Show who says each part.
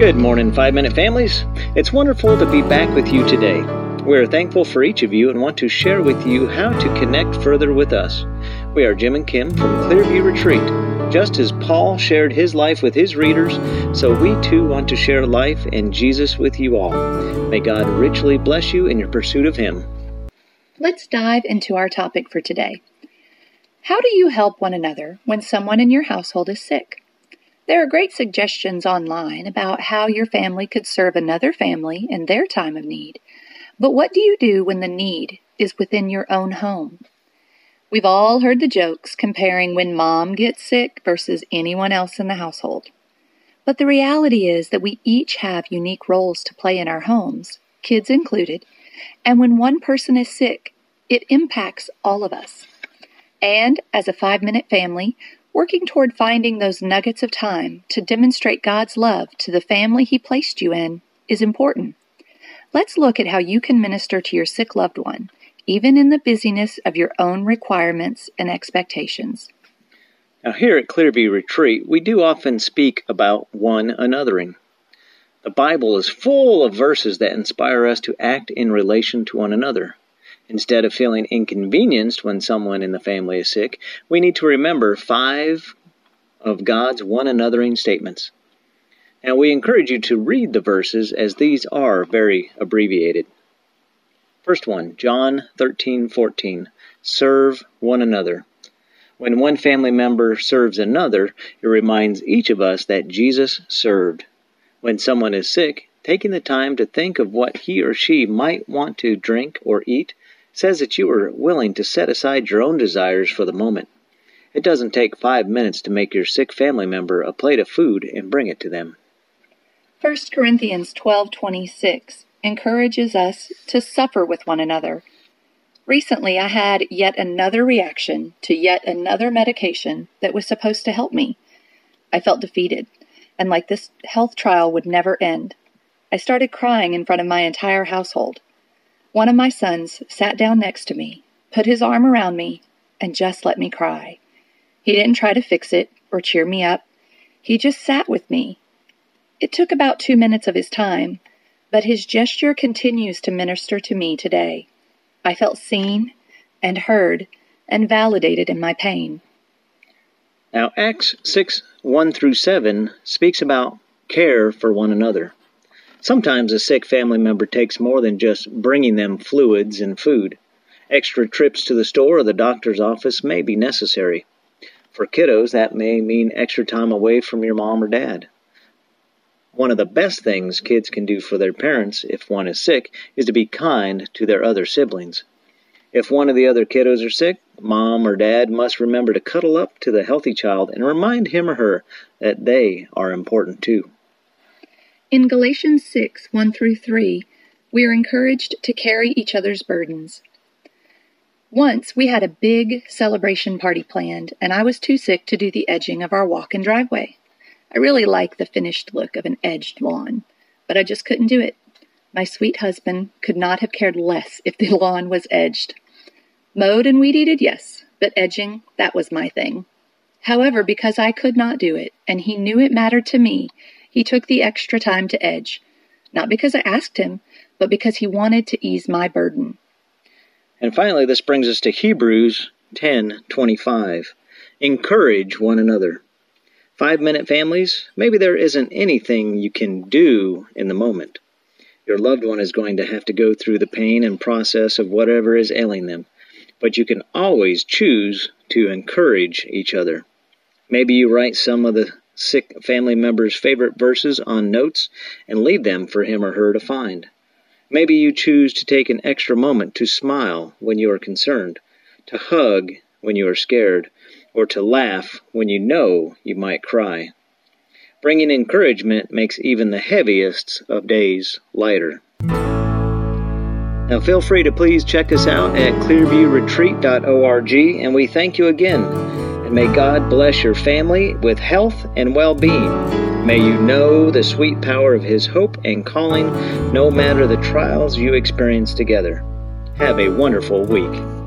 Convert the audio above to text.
Speaker 1: Good morning, Five Minute Families. It's wonderful to be back with you today. We're thankful for each of you and want to share with you how to connect further with us. We are Jim and Kim from Clearview Retreat. Just as Paul shared his life with his readers, so we too want to share life and Jesus with you all. May God richly bless you in your pursuit of Him.
Speaker 2: Let's dive into our topic for today. How do you help one another when someone in your household is sick? There are great suggestions online about how your family could serve another family in their time of need. But what do you do when the need is within your own home? We've all heard the jokes comparing when mom gets sick versus anyone else in the household. But the reality is that we each have unique roles to play in our homes, kids included, and when one person is sick, it impacts all of us. And as a five minute family, Working toward finding those nuggets of time to demonstrate God's love to the family He placed you in is important. Let's look at how you can minister to your sick loved one, even in the busyness of your own requirements and expectations.
Speaker 1: Now, here at Clearview Retreat, we do often speak about one anothering. The Bible is full of verses that inspire us to act in relation to one another. Instead of feeling inconvenienced when someone in the family is sick, we need to remember five of God's one anothering statements. Now, we encourage you to read the verses as these are very abbreviated. First one, John 13:14. Serve one another. When one family member serves another, it reminds each of us that Jesus served. When someone is sick, taking the time to think of what he or she might want to drink or eat says that you are willing to set aside your own desires for the moment. It doesn't take five minutes to make your sick family member a plate of food and bring it to them.
Speaker 2: 1 Corinthians 12:26 encourages us to suffer with one another. Recently, I had yet another reaction to yet another medication that was supposed to help me. I felt defeated, and like this health trial would never end. I started crying in front of my entire household. One of my sons sat down next to me, put his arm around me, and just let me cry. He didn't try to fix it or cheer me up. He just sat with me. It took about two minutes of his time, but his gesture continues to minister to me today. I felt seen and heard and validated in my pain.
Speaker 1: Now, Acts 6 1 through 7 speaks about care for one another. Sometimes a sick family member takes more than just bringing them fluids and food. Extra trips to the store or the doctor's office may be necessary. For kiddos, that may mean extra time away from your mom or dad. One of the best things kids can do for their parents if one is sick is to be kind to their other siblings. If one of the other kiddos are sick, mom or dad must remember to cuddle up to the healthy child and remind him or her that they are important too.
Speaker 2: In Galatians 6 1 through 3, we are encouraged to carry each other's burdens. Once we had a big celebration party planned, and I was too sick to do the edging of our walk in driveway. I really like the finished look of an edged lawn, but I just couldn't do it. My sweet husband could not have cared less if the lawn was edged. Mowed and weed eated, yes, but edging, that was my thing. However, because I could not do it, and he knew it mattered to me, he took the extra time to edge, not because I asked him, but because he wanted to ease my burden.
Speaker 1: And finally, this brings us to Hebrews 10:25. Encourage one another. 5-minute families, maybe there isn't anything you can do in the moment. Your loved one is going to have to go through the pain and process of whatever is ailing them, but you can always choose to encourage each other. Maybe you write some of the sick family member's favorite verses on notes and leave them for him or her to find. Maybe you choose to take an extra moment to smile when you are concerned, to hug when you are scared, or to laugh when you know you might cry. Bringing encouragement makes even the heaviest of days lighter. Now, feel free to please check us out at clearviewretreat.org, and we thank you again may God bless your family with health and well being. May you know the sweet power of His hope and calling, no matter the trials you experience together. Have a wonderful week.